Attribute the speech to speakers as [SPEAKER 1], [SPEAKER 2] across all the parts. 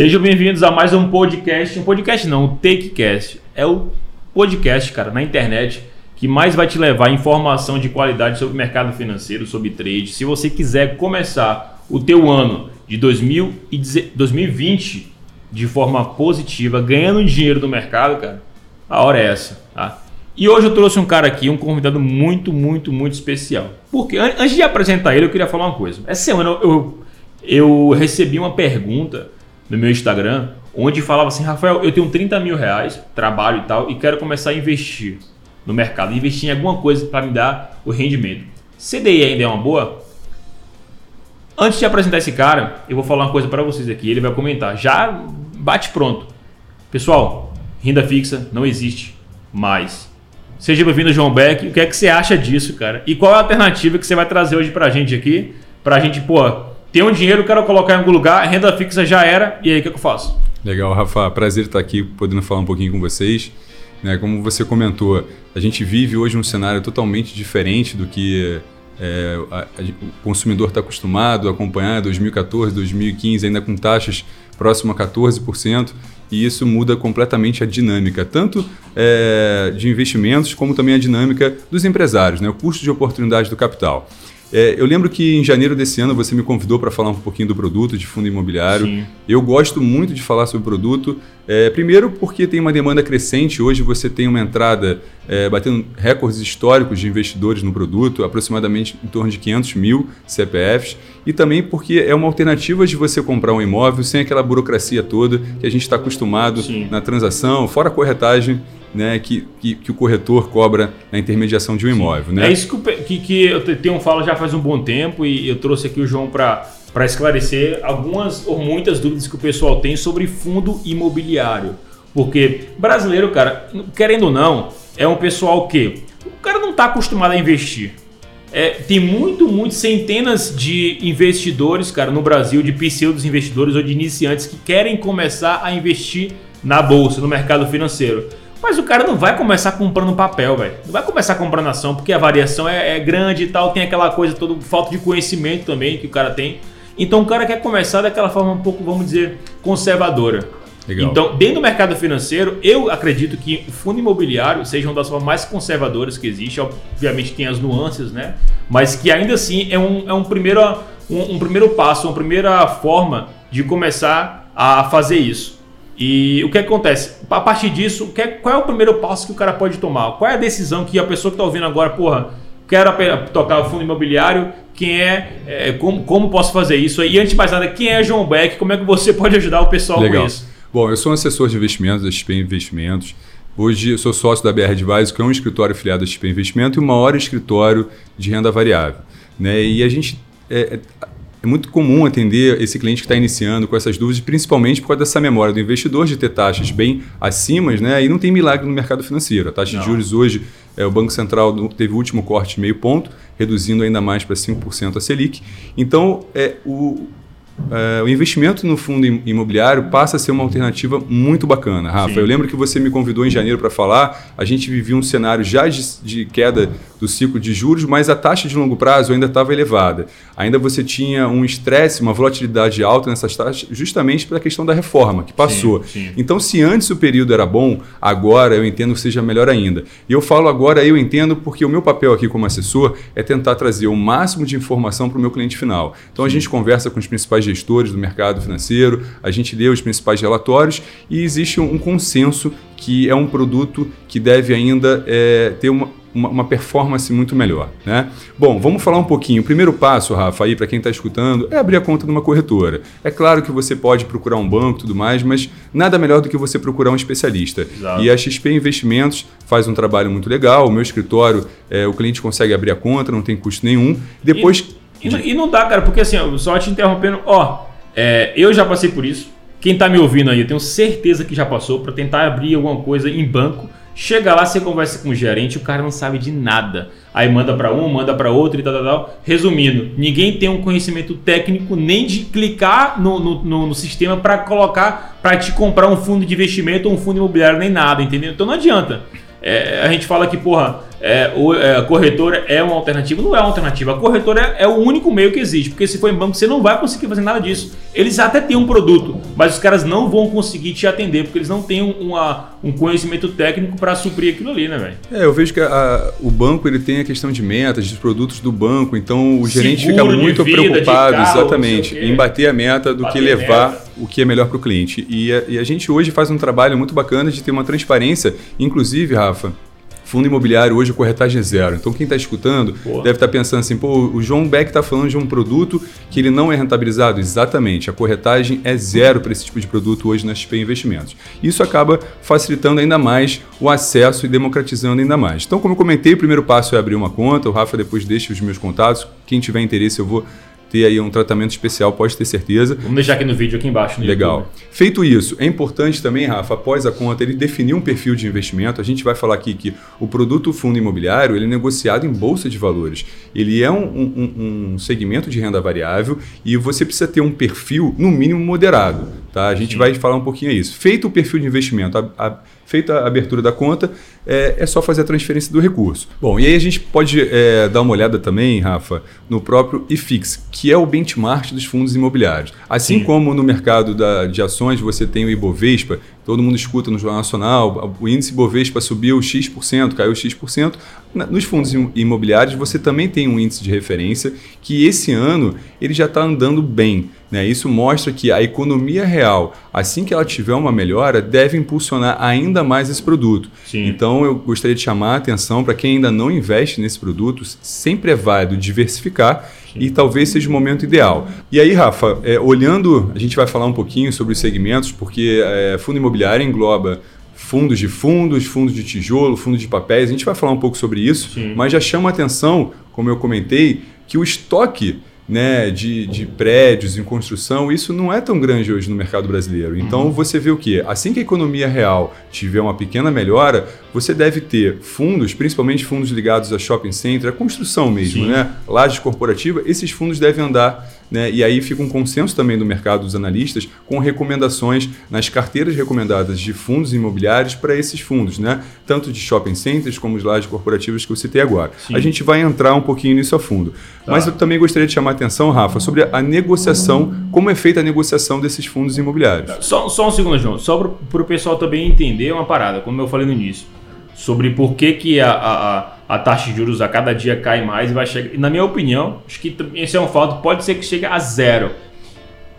[SPEAKER 1] Sejam bem-vindos a mais um podcast. Um podcast não, um TakeCast. É o podcast, cara, na internet que mais vai te levar informação de qualidade sobre o mercado financeiro, sobre trade. Se você quiser começar o teu ano de 2020 de forma positiva, ganhando dinheiro do mercado, cara, a hora é essa, tá? E hoje eu trouxe um cara aqui, um convidado muito, muito, muito especial. Porque antes de apresentar ele, eu queria falar uma coisa. Essa semana eu, eu recebi uma pergunta no meu Instagram, onde falava assim, Rafael, eu tenho 30 mil reais, trabalho e tal, e quero começar a investir no mercado, investir em alguma coisa para me dar o rendimento. CDI ainda é uma boa? Antes de apresentar esse cara, eu vou falar uma coisa para vocês aqui, ele vai comentar. Já bate pronto. Pessoal, renda fixa não existe mais. Seja bem-vindo, João Beck. O que é que você acha disso, cara? E qual é a alternativa que você vai trazer hoje para a gente aqui? Para a gente, pô, tem um dinheiro, quero colocar em algum lugar, renda fixa já era, e aí o que, que eu faço?
[SPEAKER 2] Legal, Rafa, prazer estar aqui podendo falar um pouquinho com vocês. Né, como você comentou, a gente vive hoje um cenário totalmente diferente do que é, a, a, o consumidor está acostumado a acompanhar 2014, 2015, ainda com taxas próximas a 14%, e isso muda completamente a dinâmica, tanto é, de investimentos como também a dinâmica dos empresários, né, o custo de oportunidade do capital. É, eu lembro que em janeiro desse ano você me convidou para falar um pouquinho do produto de fundo imobiliário. Sim. Eu gosto muito de falar sobre o produto. É, primeiro porque tem uma demanda crescente. Hoje você tem uma entrada é, batendo recordes históricos de investidores no produto, aproximadamente em torno de 500 mil CPFs. E também porque é uma alternativa de você comprar um imóvel sem aquela burocracia toda que a gente está acostumado Sim. na transação, fora a corretagem né, que, que, que, o corretor cobra na intermediação de um imóvel. Né?
[SPEAKER 1] É isso que, que, que eu tenho falo já faz um bom tempo e eu trouxe aqui o João para esclarecer algumas ou muitas dúvidas que o pessoal tem sobre fundo imobiliário. Porque brasileiro, cara, querendo ou não, é um pessoal que o cara não está acostumado a investir. É, tem muito, muito centenas de investidores, cara, no Brasil, de pseudos investidores ou de iniciantes que querem começar a investir na bolsa, no mercado financeiro. Mas o cara não vai começar comprando papel, velho. Não vai começar comprando ação, porque a variação é, é, grande e tal, tem aquela coisa toda, falta de conhecimento também que o cara tem. Então o cara quer começar daquela forma um pouco, vamos dizer, conservadora. Legal. Então, dentro do mercado financeiro, eu acredito que o fundo imobiliário seja uma das formas mais conservadoras que existe. Obviamente tem as nuances, né? Mas que ainda assim é um, é um, primeiro, um, um primeiro passo, uma primeira forma de começar a fazer isso. E o que acontece? A partir disso, é, qual é o primeiro passo que o cara pode tomar? Qual é a decisão que a pessoa que está ouvindo agora, porra, quero tocar o fundo imobiliário, quem é, é, como, como posso fazer isso? E antes de mais nada, quem é João Beck? Como é que você pode ajudar o pessoal
[SPEAKER 2] Legal.
[SPEAKER 1] com isso?
[SPEAKER 2] Bom, eu sou um assessor de investimentos da XP Investimentos. Hoje eu sou sócio da BR Advisor, que é um escritório afiliado da XP Investimento e o maior escritório de renda variável. Né? E a gente é, é muito comum atender esse cliente que está iniciando com essas dúvidas, principalmente por causa dessa memória do investidor de ter taxas bem acima, né? E não tem milagre no mercado financeiro. A taxa não. de juros hoje, é, o Banco Central teve o último corte de meio ponto, reduzindo ainda mais para 5% a Selic. Então, é, o, Uh, o investimento no fundo imobiliário passa a ser uma alternativa muito bacana, Rafa. Sim. Eu lembro que você me convidou em janeiro para falar, a gente vivia um cenário já de, de, queda do ciclo de juros, mas a taxa de longo prazo ainda estava elevada. Ainda você tinha um estresse, uma volatilidade alta nessas taxas, justamente pela questão da reforma que passou. Sim, sim. Então, se antes o período era bom, agora eu entendo que seja melhor ainda. E eu falo agora, eu entendo, porque o meu papel aqui como assessor é tentar trazer o máximo de informação para o meu cliente final. Então, a gente conversa com os principais gestores do mercado financeiro, a gente lê os principais relatórios e existe um, consenso que é um produto que deve ainda é, ter uma, uma, uma, performance muito melhor. Né? Bom, vamos falar um pouquinho. O primeiro passo, Rafa, aí para quem está escutando, é abrir a conta numa corretora. É claro que você pode procurar um banco e tudo mais, mas nada melhor do que você procurar um especialista. Exato. E a XP Investimentos faz um trabalho muito legal. O meu escritório, é, o cliente consegue abrir a conta, não tem custo nenhum. Depois.
[SPEAKER 1] E, e, e não dá, cara, porque assim, só te interrompendo, ó, é, eu já passei por isso. Quem está me ouvindo aí, eu tenho certeza que já passou para tentar abrir alguma coisa em banco. Chega lá, você conversa com o gerente, o cara não sabe de nada. Aí manda para um, manda para outro e tal, tal, tal. Resumindo, ninguém tem um conhecimento técnico nem de clicar no, no, no, no sistema para colocar, para te comprar um fundo de investimento ou um fundo imobiliário, nem nada, entendeu? Então não adianta. É, a gente fala que, porra, é, o, é, a corretora é uma alternativa. Não é uma alternativa. A corretora é, é, o único meio que existe. Porque se for em banco, você não vai conseguir fazer nada disso. Eles até têm um produto, mas os caras não vão conseguir te atender, porque eles não têm uma, um conhecimento técnico para suprir aquilo ali, né, velho?
[SPEAKER 2] É, eu vejo que a, o banco ele tem a questão de metas, de produtos do banco, então o gerente fica muito vida, preocupado, carro, exatamente, em bater a meta do bater que levar meta. O que é melhor para o cliente. E a, e a gente hoje faz um trabalho muito bacana de ter uma transparência, inclusive, Rafa, Fundo imobiliário hoje, corretagem é zero. Então, quem está escutando pô. deve estar tá pensando assim: pô, o João Beck está falando de um produto que ele não é rentabilizado. Exatamente, a corretagem é zero para esse tipo de produto hoje na XP Investimentos. Isso acaba facilitando ainda mais o acesso e democratizando ainda mais. Então, como eu comentei, o primeiro passo é abrir uma conta. O Rafa depois deixa os meus contatos. Quem tiver interesse, eu vou ter aí um tratamento especial, pode ter certeza.
[SPEAKER 1] Vamos deixar aqui no vídeo aqui embaixo.
[SPEAKER 2] Legal. YouTube. Feito isso, é importante também, Rafa, após a conta, ele definir um perfil de investimento. A gente vai falar aqui que o produto fundo imobiliário ele é negociado em bolsa de valores. Ele é um, um, um segmento de renda variável e você precisa ter um perfil, no mínimo, moderado. Tá? A gente Sim. vai falar um pouquinho isso. Feito o perfil de investimento, a, a Feita a abertura da conta, é, é, só fazer a transferência do recurso. Bom, e aí a gente pode é, dar uma olhada também, Rafa, no próprio IFIX, que é o benchmark dos fundos imobiliários. Assim Sim. como no mercado da, de ações você tem o Ibovespa, todo mundo escuta no Jornal Nacional, o índice Ibovespa subiu X%, caiu X%. Nos fundos imobiliários você também tem um índice de referência que esse ano ele já está andando bem. Né? Isso mostra que a economia real, assim que ela tiver uma melhora, deve impulsionar ainda mais esse produto. Sim. Então eu gostaria de chamar a atenção para quem ainda não investe nesse produto, sempre é válido diversificar e talvez seja o momento ideal. E aí, Rafa, é, olhando, a gente vai falar um pouquinho sobre os segmentos, porque é, fundo imobiliário engloba fundos de fundos, fundos de tijolo, fundos de papéis, a gente vai falar um pouco sobre isso, Sim. mas já chama a atenção, como eu comentei, que o estoque né, de, de prédios em construção, isso não é tão grande hoje no mercado brasileiro. Então uhum. você vê o que? Assim que a economia real tiver uma pequena melhora, você deve ter fundos, principalmente fundos ligados a shopping center, a construção mesmo, Sim. né? Laje corporativa, esses fundos devem andar né? E aí fica um consenso também do mercado dos analistas com recomendações nas carteiras recomendadas de fundos imobiliários para esses fundos, né? tanto de shopping centers como os lajes corporativos que eu citei agora. Sim. A gente vai entrar um pouquinho nisso a fundo. Tá. Mas eu também gostaria de chamar a atenção, Rafa, sobre a negociação, como é feita a negociação desses fundos imobiliários.
[SPEAKER 1] Só, só um segundo, João, só para o pessoal também entender uma parada, como eu falei no início, sobre por que, que a, a a taxa de juros a cada dia cai mais e vai chegar. Na minha opinião, acho que esse é um fato, pode ser que chegue a zero.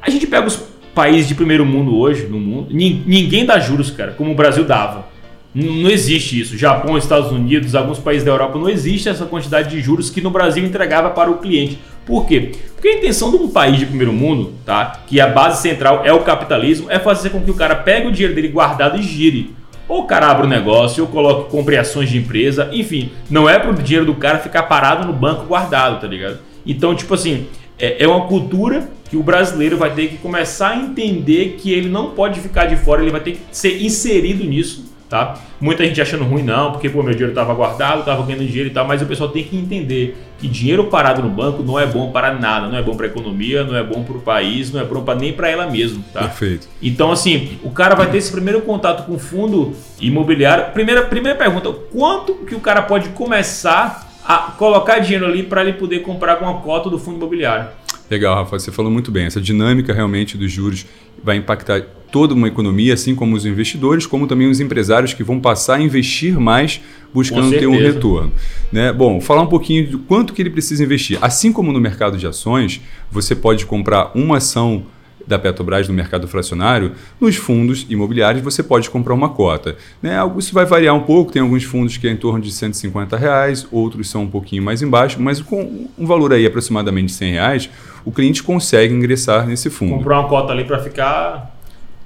[SPEAKER 1] A gente pega os países de primeiro mundo hoje, no mundo, ninguém dá juros, cara, como o Brasil dava. Não existe isso. Japão, Estados Unidos, alguns países da Europa, não existe essa quantidade de juros que no Brasil entregava para o cliente. Por quê? Porque a intenção de um país de primeiro mundo, tá? que a base central é o capitalismo, é fazer com que o cara pegue o dinheiro dele guardado e gire. Ou o cara abre um negócio, ou coloque compre ações de empresa, enfim, não é pro dinheiro do cara ficar parado no banco guardado, tá ligado? Então, tipo assim, é, é uma cultura que o brasileiro vai ter que começar a entender que ele não pode ficar de fora, ele vai ter que ser inserido nisso tá? Muita gente achando ruim, não, porque pô, meu dinheiro estava guardado, estava ganhando dinheiro e tal, mas o pessoal tem que entender que dinheiro parado no banco não é bom para nada, não é bom para a economia, não é bom para o país, não é bom para nem para ela mesma, tá?
[SPEAKER 2] Perfeito.
[SPEAKER 1] Então, assim, o cara vai ter esse primeiro contato com o fundo imobiliário. Primeira, primeira pergunta: quanto que o cara pode começar a colocar dinheiro ali para ele poder comprar com a cota do fundo imobiliário?
[SPEAKER 2] Legal, Rafa, você falou muito bem. Essa dinâmica realmente dos juros vai impactar toda uma economia, assim como os investidores, como também os empresários que vão passar a investir mais buscando ter um retorno. Né? Bom, falar um pouquinho do quanto que ele precisa investir. Assim como no mercado de ações, você pode comprar uma ação da Petrobras no mercado fracionário, nos fundos imobiliários você pode comprar uma cota. Né? Isso vai variar um pouco, tem alguns fundos que é em torno de 150 reais, outros são um pouquinho mais embaixo, mas com um valor aí aproximadamente de 100 reais, o cliente consegue ingressar nesse fundo.
[SPEAKER 1] Comprar uma cota ali para ficar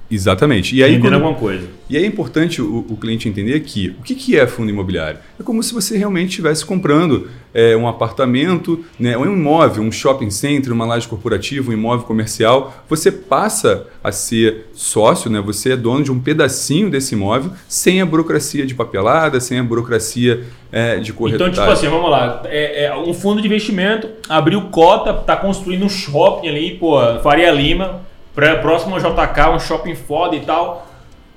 [SPEAKER 2] Exatamente. E aí,
[SPEAKER 1] quando, alguma coisa.
[SPEAKER 2] E aí é importante o, o, cliente entender que o que, que é fundo imobiliário? É como se você realmente estivesse comprando é, um apartamento, né, um imóvel, um shopping center, uma laje corporativa, um imóvel comercial. Você passa a ser sócio, né, você é dono de um pedacinho desse imóvel sem a burocracia de papelada, sem a burocracia é, de corretagem.
[SPEAKER 1] Então, tipo assim, vamos lá. É, é um fundo de investimento abriu cota, está construindo um shopping ali, pô, Faria Lima próximo ao JK, um shopping foda e tal.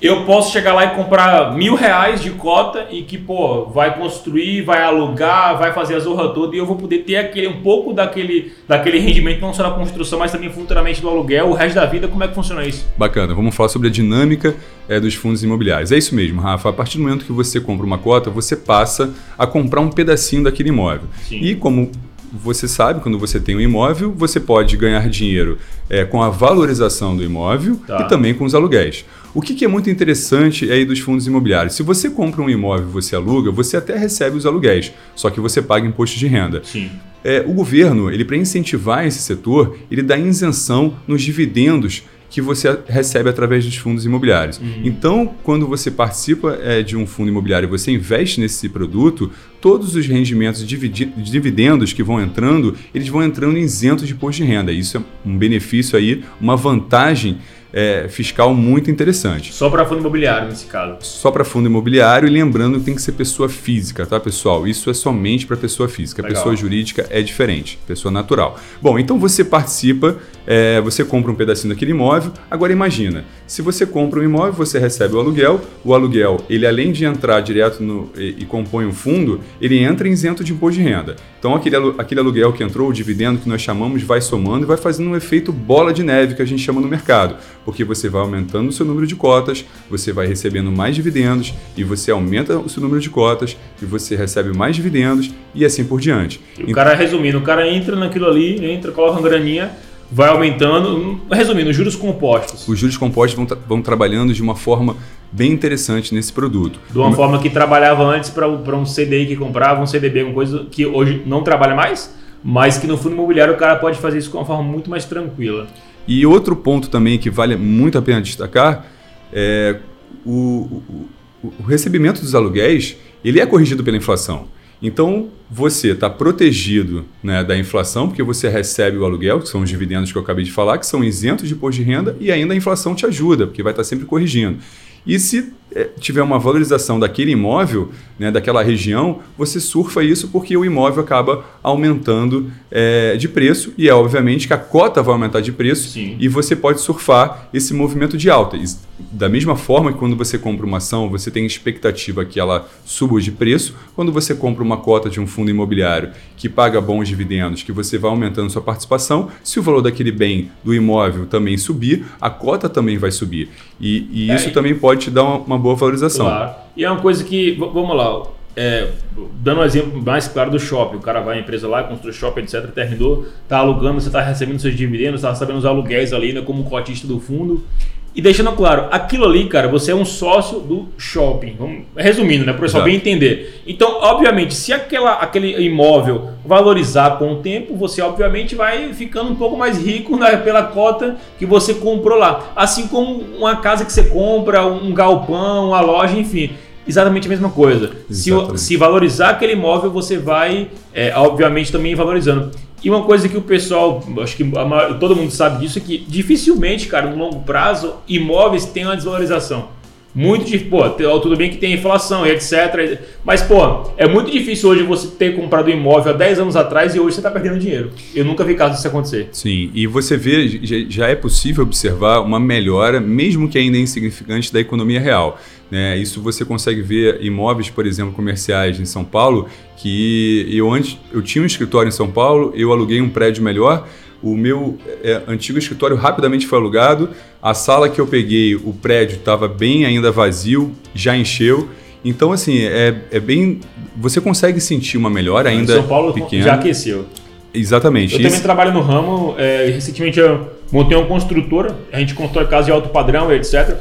[SPEAKER 1] eu posso chegar lá e comprar mil reais de cota e que, pô, vai construir, vai alugar, vai fazer a zorra toda e eu vou poder ter aquele, um pouco daquele, daquele rendimento, não só na construção, mas também futuramente do aluguel, o resto da vida. Como é que funciona isso?
[SPEAKER 2] Bacana, vamos falar sobre a dinâmica é, dos fundos imobiliários. É isso mesmo, Rafa. A partir do momento que você compra uma cota, você passa a comprar um pedacinho daquele imóvel. Sim. E como você sabe, quando você tem um imóvel, você pode ganhar dinheiro é, com a valorização do imóvel tá. e também com os aluguéis. O que, que, é muito interessante aí dos fundos imobiliários? Se você compra um imóvel e você aluga, você até recebe os aluguéis, só que você paga imposto de renda.
[SPEAKER 1] Sim.
[SPEAKER 2] É, o governo, ele para incentivar esse setor, ele dá isenção nos dividendos que você recebe através dos fundos imobiliários. Uhum. Então, quando você participa é, de um fundo imobiliário e você investe nesse produto, todos os rendimentos de dividendos que vão entrando, eles vão entrando isentos de imposto de renda. Isso é um benefício aí, uma vantagem é, fiscal muito interessante.
[SPEAKER 1] Só para fundo imobiliário, nesse caso?
[SPEAKER 2] Só para fundo imobiliário e lembrando que tem que ser pessoa física, tá, pessoal? Isso é somente para pessoa física. Legal. Pessoa jurídica é diferente, pessoa natural. Bom, então você participa, é, você compra um pedacinho daquele imóvel. Agora imagina, se você compra um imóvel, você recebe o aluguel. O aluguel, ele além de entrar direto no, e, e compõe um fundo, ele entra isento de imposto de renda. Então aquele, aquele aluguel que entrou, o dividendo que nós chamamos, vai somando e vai fazendo um efeito bola de neve que a gente chama no mercado porque você vai aumentando o seu número de cotas, você vai recebendo mais dividendos e você aumenta o seu número de cotas e você recebe mais dividendos e assim por diante.
[SPEAKER 1] E o cara, resumindo, o cara entra naquilo ali, entra, coloca uma graninha, vai aumentando. Resumindo, juros compostos.
[SPEAKER 2] Os juros compostos vão, tra vão trabalhando de uma forma bem interessante nesse produto.
[SPEAKER 1] De uma forma que trabalhava antes para um CDI que comprava, um CDB, uma coisa que hoje não trabalha mais, mas que no fundo imobiliário o cara pode fazer isso de uma forma muito mais tranquila.
[SPEAKER 2] E outro ponto também que vale muito a pena destacar é o, o, o recebimento dos aluguéis ele é corrigido pela inflação. Então você está protegido né, da inflação, porque você recebe o aluguel, que são os dividendos que eu acabei de falar, que são isentos de imposto de renda, e ainda a inflação te ajuda, porque vai estar tá sempre corrigindo. E se tiver uma valorização daquele imóvel, né, daquela região, você surfa isso porque o imóvel acaba aumentando é, de preço e é obviamente que a cota vai aumentar de preço
[SPEAKER 1] Sim.
[SPEAKER 2] e você pode surfar esse movimento de alta. Da mesma forma que quando você compra uma ação, você tem expectativa que ela suba de preço, quando você compra uma cota de um fundo imobiliário que paga bons dividendos, que você vai aumentando sua participação, se o valor daquele bem do imóvel também subir, a cota também vai subir. E, e isso é, também pode te dar uma, uma boa valorização.
[SPEAKER 1] Claro. E é uma coisa que, vamos lá, é, dando um exemplo mais claro do shopping, o cara vai à empresa lá, construiu shopping, etc, terminou, tá alugando, você está recebendo seus dividendos, está recebendo os aluguéis ali, né, como cotista do fundo. E deixando claro, aquilo ali, cara, você é um sócio do shopping. Vamos, resumindo, né? Para o pessoal bem entender. Então, obviamente, se aquela, aquele imóvel valorizar com o tempo, você obviamente vai ficando um pouco mais rico né, pela cota que você comprou lá. Assim como uma casa que você compra, um galpão, uma loja, enfim exatamente a mesma coisa. Se, se, valorizar aquele imóvel, você vai, é, obviamente, também valorizando. E uma coisa que o pessoal, acho que todo mundo sabe disso, é que dificilmente, cara, no longo prazo, imóveis têm uma desvalorização. Muito difícil, pô, tudo bem que tem inflação e etc. Mas, pô, é muito difícil hoje você ter comprado um imóvel há 10 anos atrás e hoje você está perdendo dinheiro. Eu nunca vi caso disso acontecer.
[SPEAKER 2] Sim, e você vê, já é possível observar uma melhora, mesmo que ainda insignificante, da economia real. Né? Isso você consegue ver imóveis, por exemplo, comerciais em São Paulo, que eu antes eu tinha um escritório em São Paulo, eu aluguei um prédio melhor, o meu é, antigo escritório rapidamente foi alugado, a sala que eu peguei, o prédio estava bem ainda vazio, já encheu. Então, assim, é, é bem. Você consegue sentir uma melhora ainda.
[SPEAKER 1] São Paulo pequena. já aqueceu.
[SPEAKER 2] Exatamente.
[SPEAKER 1] Eu Isso. também trabalho no ramo. É, recentemente eu montei uma construtora, a gente constrói casa de alto padrão, etc.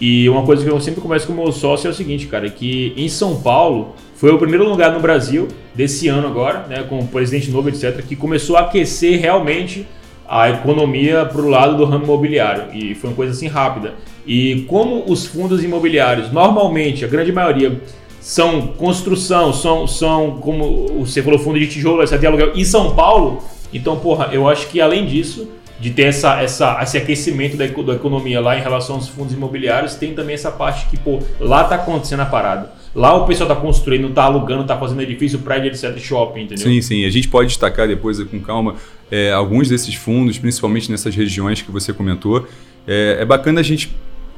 [SPEAKER 1] E uma coisa que eu sempre converso com o meu sócio é o seguinte, cara, que em São Paulo foi o primeiro lugar no Brasil desse ano agora, né, com o presidente novo, etc., que começou a aquecer realmente a economia para o lado do ramo imobiliário. E foi uma coisa assim rápida. E como os fundos imobiliários, normalmente, a grande maioria, são construção, são, são como você falou, fundo de tijolo, essa de aluguel, em São Paulo, então, porra, eu acho que além disso, de ter essa, essa, esse aquecimento da, da economia lá em relação aos fundos imobiliários, tem também essa parte que, pô, lá tá acontecendo a parada. Lá o pessoal tá construindo, tá alugando, tá fazendo edifício, prédio, etc, shopping, entendeu?
[SPEAKER 2] Sim, sim. A gente pode destacar depois com calma é, alguns desses fundos, principalmente nessas regiões que você comentou. É, é bacana a gente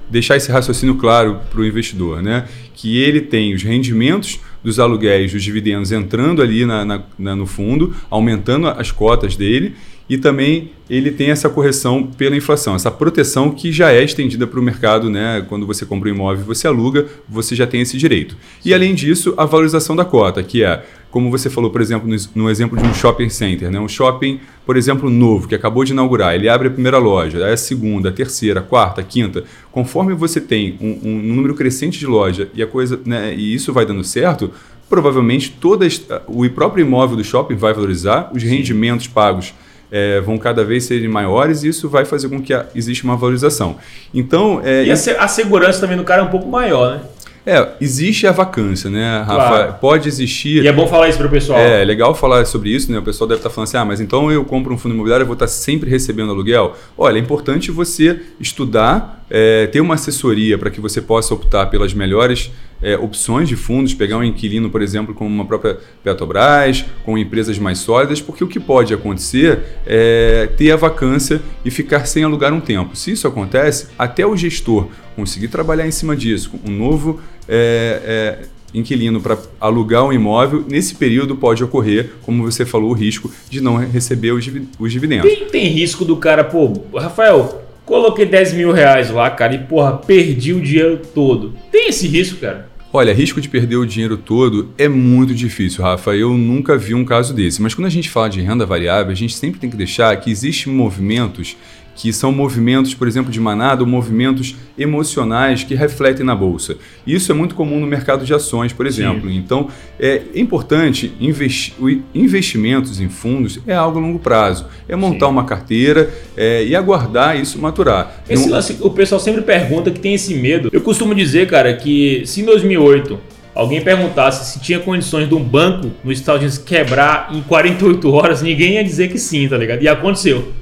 [SPEAKER 2] deixar esse raciocínio claro para o investidor, né? Que ele tem os rendimentos dos aluguéis, dos dividendos entrando ali na, na, na, no fundo, aumentando as cotas dele e também ele tem essa correção pela inflação, essa proteção que já é estendida para o mercado, né? Quando você compra um imóvel e você aluga, você já tem esse direito. E além disso, a valorização da cota, que é, como você falou, por exemplo, no, no, exemplo de um shopping center, né? Um shopping, por exemplo, novo, que acabou de inaugurar, ele abre a primeira loja, aí a segunda, a terceira, a quarta, a quinta. Conforme você tem um, um número crescente de loja e a coisa, né? E isso vai dando certo, provavelmente todo o próprio imóvel do shopping vai valorizar, os rendimentos pagos é, vão cada vez serem maiores e isso vai fazer com que a, exista uma valorização. Então,
[SPEAKER 1] é, e a, a, segurança também do cara é um pouco maior, né?
[SPEAKER 2] É, existe a vacância, né, Rafa? Claro. Pode existir.
[SPEAKER 1] E é bom falar isso para o pessoal.
[SPEAKER 2] É, é legal falar sobre isso, né? O pessoal deve estar tá falando assim: ah, mas então eu compro um fundo imobiliário e vou estar sempre recebendo aluguel? Olha, é importante você estudar, é, ter uma assessoria para que você possa optar pelas melhores é, opções de fundos, pegar um inquilino, por exemplo, como uma própria Petrobras, com empresas mais sólidas, porque o que pode acontecer é ter a vacância e ficar sem alugar um tempo. Se isso acontece, até o gestor conseguir trabalhar em cima disso, com um novo é, é, inquilino para alugar um imóvel, nesse período pode ocorrer, como você falou, o risco de não receber os, os dividendos.
[SPEAKER 1] Tem, tem risco do cara, pô, Rafael, coloquei 10 mil reais lá, cara, e porra, perdi o dinheiro todo. Tem esse risco, cara?
[SPEAKER 2] Olha, risco de perder o dinheiro todo é muito difícil, Rafa. Eu nunca vi um caso desse. Mas quando a gente fala de renda variável, a gente sempre tem que deixar que existem movimentos que são movimentos, por exemplo, de manada ou movimentos emocionais que refletem na bolsa. Isso é muito comum no mercado de ações, por exemplo. Sim. Então, é importante investi investimentos em fundos é algo a longo prazo. É montar Sim. uma carteira é, e aguardar isso maturar.
[SPEAKER 1] Esse Não... lance, o pessoal sempre pergunta que tem esse medo. Eu costumo dizer, cara, que se em 2008 alguém perguntasse se tinha condições de um banco nos Estados Unidos quebrar em 48 horas, ninguém ia dizer que sim, tá ligado? E aconteceu.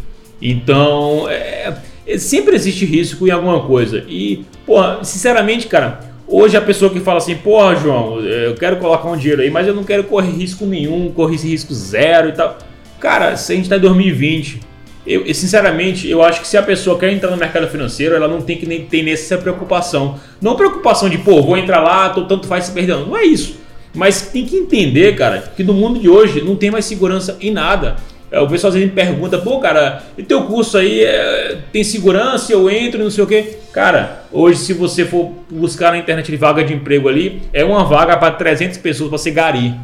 [SPEAKER 1] Então, é, é, sempre existe risco em alguma coisa. E, porra, sinceramente, cara, hoje a pessoa que fala assim, porra, João, eu quero colocar um dinheiro aí, mas eu não quero correr risco nenhum, correr risco zero e tal. Cara, se a gente tá em 2020, eu, sinceramente, eu acho que se a pessoa quer entrar no mercado financeiro, ela não tem que nem ter nessa preocupação. Não preocupação de, pô, vou entrar lá, tô, tanto faz se perdendo. Não é isso. Mas tem que entender, cara, que no mundo de hoje não tem mais segurança em nada. É, o pessoal às vezes me pergunta, pô, cara, e teu curso aí é, tem segurança? Eu entro não sei o quê. Cara, hoje se você for buscar na internet de vaga de emprego ali, é uma vaga para 300 pessoas para ser gari.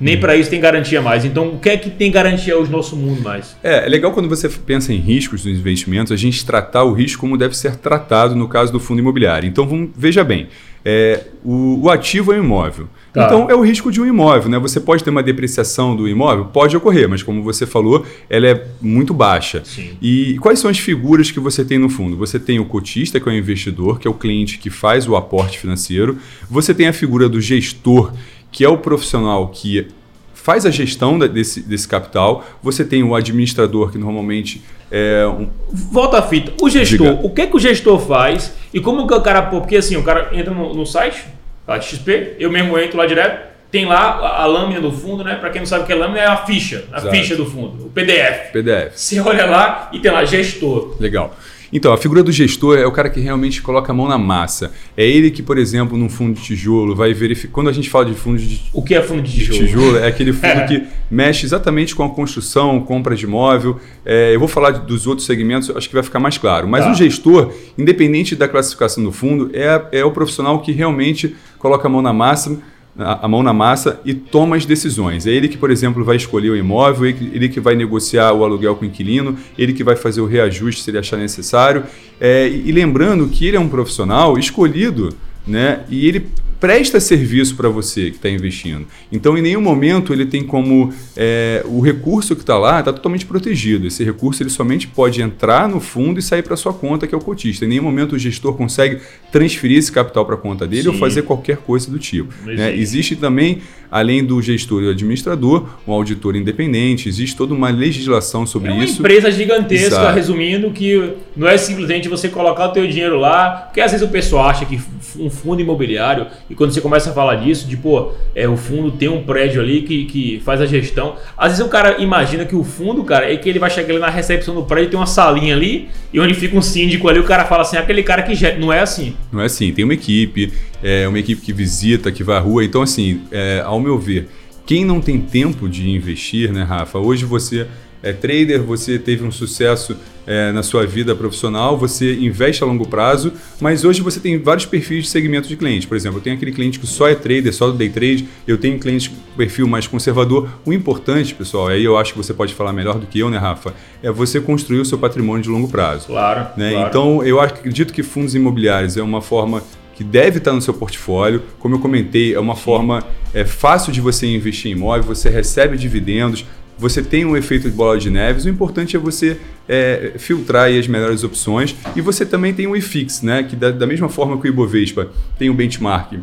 [SPEAKER 1] Nem para isso tem garantia mais. Então, o que é que tem garantia hoje no nosso mundo mais?
[SPEAKER 2] É, é legal quando você pensa em riscos dos investimentos, a gente tratar o risco como deve ser tratado no caso do fundo imobiliário. Então, vamos, veja bem, é, o, o, ativo é um imóvel. Tá. Então é o risco de um imóvel, né? Você pode ter uma depreciação do imóvel? Pode ocorrer, mas como você falou, ela é muito baixa. Sim. E quais são as figuras que você tem no fundo? Você tem o cotista, que é o investidor, que é o cliente que faz o aporte financeiro. Você tem a figura do gestor, que é o profissional que faz a gestão desse, desse capital. Você tem o administrador, que normalmente é um...
[SPEAKER 1] Volta a fita. O gestor, Diga. o que, é que o gestor faz e como que o cara. Porque assim, o cara entra no, no site, lá de XP, eu mesmo entro lá direto, tem lá a, a lâmina do fundo, né? Para quem não sabe o que é lâmina, é a ficha, a Exato. ficha do fundo, o PDF.
[SPEAKER 2] PDF.
[SPEAKER 1] Você olha lá e tem lá gestor.
[SPEAKER 2] Legal. Então, a figura do gestor é o cara que realmente coloca a mão na massa. É ele que, por exemplo, num fundo de tijolo, vai verificar. Quando a gente fala de fundo de.
[SPEAKER 1] O que é fundo de tijolo?
[SPEAKER 2] De tijolo é aquele fundo que mexe exatamente com a construção, compra de imóvel. É, eu vou falar dos outros segmentos, acho que vai ficar mais claro. Mas tá. o gestor, independente da classificação do fundo, é, é o profissional que realmente coloca a mão na massa a, mão na massa e toma as decisões. É ele que, por exemplo, vai escolher o imóvel, ele, ele que vai negociar o aluguel com o inquilino, ele que vai fazer o reajuste se ele achar necessário. É, e, lembrando que ele é um profissional escolhido né? E ele presta serviço para você que está investindo. Então, em nenhum momento ele tem como é, o recurso que está lá está totalmente protegido. Esse recurso ele somente pode entrar no fundo e sair para sua conta, que é o cotista. Em nenhum momento o gestor consegue transferir esse capital para a conta dele Sim. ou fazer qualquer coisa do tipo. Né? Existe também, além do gestor e o administrador, um auditor independente, existe toda uma legislação sobre
[SPEAKER 1] é uma
[SPEAKER 2] isso.
[SPEAKER 1] empresa gigantesca, Exato. resumindo, que não é simplesmente você colocar o teu dinheiro lá, porque às vezes o pessoal acha que um fundo imobiliário, e quando você começa a falar disso, de pô, é, o fundo tem um prédio ali que, que faz a gestão, às vezes o cara imagina que o fundo, cara, é que ele vai chegar ali na recepção do prédio, tem uma salinha ali, e onde fica um síndico ali, o cara fala assim, aquele cara que já... não é assim.
[SPEAKER 2] Não é assim, tem uma equipe, é uma equipe que visita, que vai à rua. Então, assim, é, ao meu ver, quem não tem tempo de investir, né, Rafa? Hoje você é trader, você teve um sucesso é, na sua vida profissional, você investe a longo prazo, mas hoje você tem vários perfis de segmento de cliente. Por exemplo, eu tenho aquele cliente que só é trader, só do day trade, eu tenho cliente com perfil mais conservador. O importante, pessoal, aí eu acho que você pode falar melhor do que eu, né, Rafa? É você construir o seu patrimônio de longo prazo.
[SPEAKER 1] Claro.
[SPEAKER 2] Né?
[SPEAKER 1] claro.
[SPEAKER 2] Então, eu acredito que fundos imobiliários é uma forma que deve estar no seu portfólio. Como eu comentei, é uma forma é, fácil de você investir em imóvel, você recebe dividendos, você tem um efeito de bola de neves. O importante é você é, filtrar as melhores opções e você também tem o IFIX, né? que da, da mesma forma que o Ibovespa tem um benchmark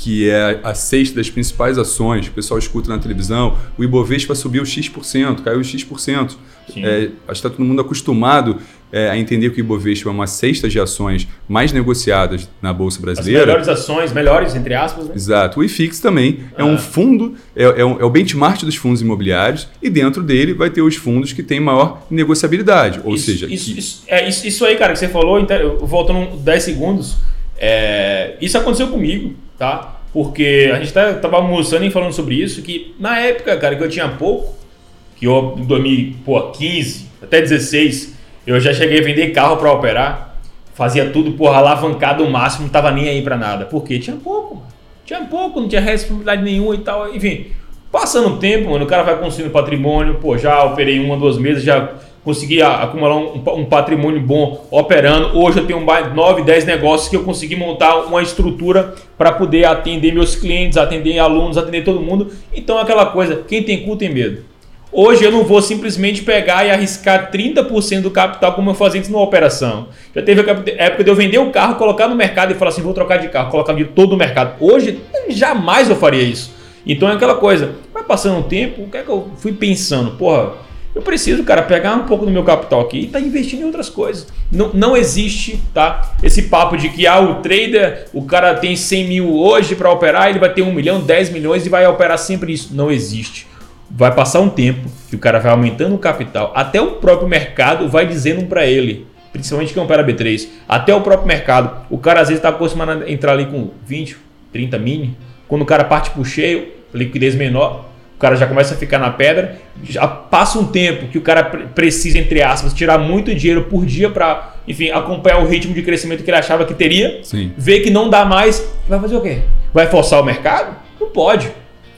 [SPEAKER 2] que é a sexta das principais ações, o pessoal escuta na televisão, o Ibovespa subiu X%, caiu X%. É, acho que está todo mundo acostumado é, a entender que o Ibovespa é uma cesta de ações mais negociadas na Bolsa Brasileira. As
[SPEAKER 1] melhores ações, melhores, entre aspas. Né?
[SPEAKER 2] Exato. O IFIX também ah. é um fundo, é, é, um, é, o benchmark dos fundos imobiliários e dentro dele vai ter os fundos que têm maior negociabilidade. Ou
[SPEAKER 1] isso,
[SPEAKER 2] seja...
[SPEAKER 1] Isso, que... isso, é, isso, isso aí, cara, que você falou, voltando 10 segundos, é, isso aconteceu comigo tá? Porque a gente tá, tava almoçando e falando sobre isso, que na época, cara, que eu tinha pouco, que eu em 2015 até 16, eu já cheguei a vender carro para operar, fazia tudo, porra, alavancado o máximo, não tava nem aí para nada. Porque tinha pouco, mano. Tinha pouco, não tinha responsabilidade nenhuma e tal, enfim. Passando o tempo, mano, o cara vai construindo patrimônio, pô, já operei uma, duas meses, já consegui acumular um, um, patrimônio bom operando. Hoje eu tenho mais 9, 10 negócios que eu consegui montar uma estrutura para poder atender meus clientes, atender alunos, atender todo mundo. Então é aquela coisa, quem tem cu tem medo. Hoje eu não vou simplesmente pegar e arriscar 30% do capital como eu fazia antes numa operação. Já teve a época de eu vender o carro, colocar no mercado e falar assim, vou trocar de carro, colocar de todo o mercado. Hoje, jamais eu faria isso. Então é aquela coisa, vai passando o tempo, o que é que eu fui pensando? Porra, eu preciso, cara, pegar um pouco do meu capital aqui e tá investindo em outras coisas. Não, não existe, tá? Esse papo de que ah, o trader, o cara tem 100 mil hoje para operar, ele vai ter 1 milhão, 10 milhões e vai operar sempre isso. Não existe. Vai passar um tempo que o cara vai aumentando o capital, até o próprio mercado vai dizendo para ele, principalmente quem opera B3, até o próprio mercado. O cara às vezes está acostumado a entrar ali com 20, 30 mini. Quando o cara parte pro cheio, liquidez menor, o cara já começa a ficar na pedra, já passa um tempo que o cara precisa, entre aspas, tirar muito dinheiro por dia para, enfim, acompanhar o ritmo de crescimento que ele achava que teria,
[SPEAKER 2] Sim.
[SPEAKER 1] vê que não dá mais, vai fazer o quê? Vai forçar o mercado? Não pode.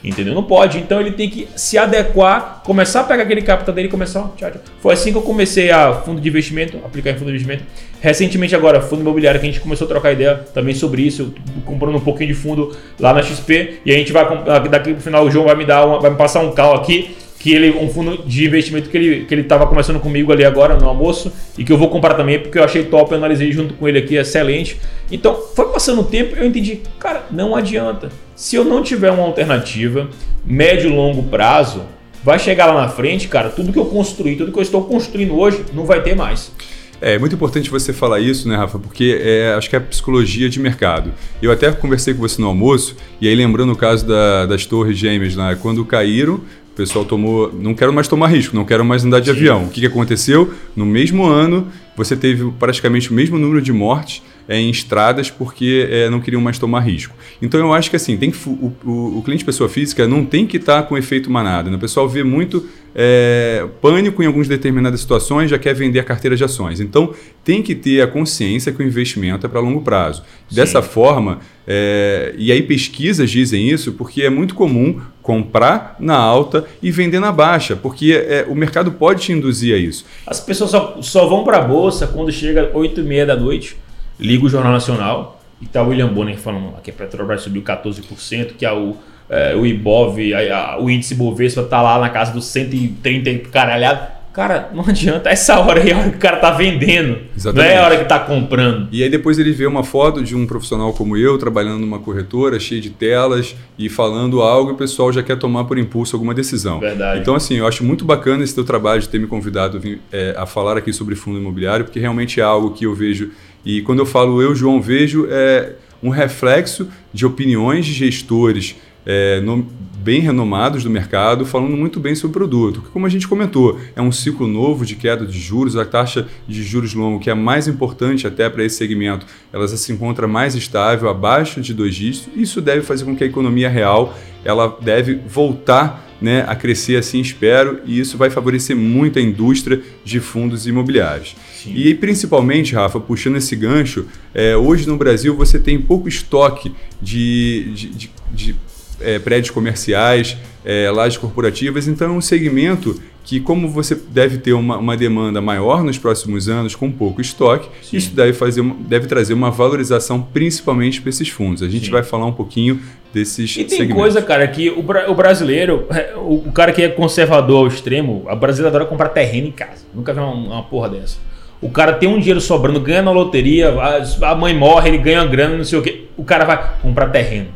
[SPEAKER 1] Entendeu? Não pode. Então ele tem que se adequar, começar a pegar aquele capital dele e começar. Tchau, tchau. Foi assim que eu comecei a fundo de investimento, aplicar em fundo de investimento. Recentemente, agora, fundo imobiliário, que a gente começou a trocar ideia também sobre isso. Comprando um pouquinho de fundo lá na XP. E a gente vai, daqui pro final, o João vai me dar uma, vai me passar um cal aqui que ele um fundo de investimento que ele que ele estava conversando comigo ali agora no almoço e que eu vou comprar também porque eu achei top, eu analisei junto com ele aqui, excelente. Então, foi passando o tempo, eu entendi, cara, não adianta. Se eu não tiver uma alternativa, médio e longo prazo, vai chegar lá na frente, cara, tudo que eu construí, tudo que eu estou construindo hoje, não vai ter mais.
[SPEAKER 2] É muito importante você falar isso, né, Rafa? Porque é, acho que é psicologia de mercado. Eu até conversei com você no almoço, e aí lembrando o caso da, das torres gêmeas lá, quando caíram, o pessoal tomou. Não quero mais tomar risco, não quero mais andar de Sim. avião. O que, que aconteceu? No mesmo ano, você teve praticamente o mesmo número de mortes é, em estradas porque é, não queriam mais tomar risco. Então eu acho que assim, tem que, o, o, o cliente pessoa física não tem que estar tá com efeito manada. Né? O pessoal vê muito é, pânico em algumas determinadas situações, já quer vender a carteira de ações. Então tem que ter a consciência que o investimento é para longo prazo. Sim. Dessa forma, é, e aí pesquisas dizem isso, porque é muito comum comprar na alta e vender na baixa, porque é, o mercado pode te induzir a isso.
[SPEAKER 1] As pessoas só, só vão para a bolsa quando chega 8 e meia da noite liga o Jornal Nacional e tá o William Bonner falando que a Petrobras subiu 14%, que a, o, é, o Ibov, a, a, o índice Bovespa tá lá na casa dos 130 caralhado. Cara, não adianta. Essa hora aí é a hora que o cara tá vendendo.
[SPEAKER 2] Exatamente.
[SPEAKER 1] Não é a hora que tá comprando.
[SPEAKER 2] E aí depois ele vê uma foto de um profissional como eu, trabalhando numa corretora, cheia de telas e falando algo e o pessoal já quer tomar por impulso alguma decisão.
[SPEAKER 1] Verdade.
[SPEAKER 2] Então, assim, eu acho muito bacana esse teu trabalho de ter me convidado é, a falar aqui sobre fundo imobiliário, porque realmente é algo que eu vejo. E quando eu falo eu, João, vejo é um reflexo de opiniões de gestores é, no, bem renomados do mercado, falando muito bem sobre o produto. Que, como a gente comentou, é um ciclo novo de queda de juros, a taxa de juros longo, que é mais importante até para esse segmento, ela se encontra mais estável, abaixo de dois dígitos. Isso deve fazer com que a economia real ela deve voltar né, a crescer assim, espero, e isso vai favorecer muito a indústria de fundos imobiliários. Sim. E principalmente, Rafa, puxando esse gancho, é, hoje no Brasil você tem pouco estoque de, de, de, de é, prédios comerciais, é, lajes corporativas. Então, é um segmento que, como você deve ter uma, uma demanda maior nos próximos anos, com pouco estoque, Sim. isso deve, fazer, deve trazer uma valorização, principalmente para esses fundos. A gente Sim. vai falar um pouquinho desses
[SPEAKER 1] E tem segmentos. coisa, cara, que o, o brasileiro, o, o, cara que é conservador ao extremo, a brasileira adora comprar terreno em casa. Nunca vi uma, uma porra dessa. O cara tem um dinheiro sobrando, ganha na loteria, a, mãe morre, ele ganha grana, não sei o quê. O cara vai comprar terreno,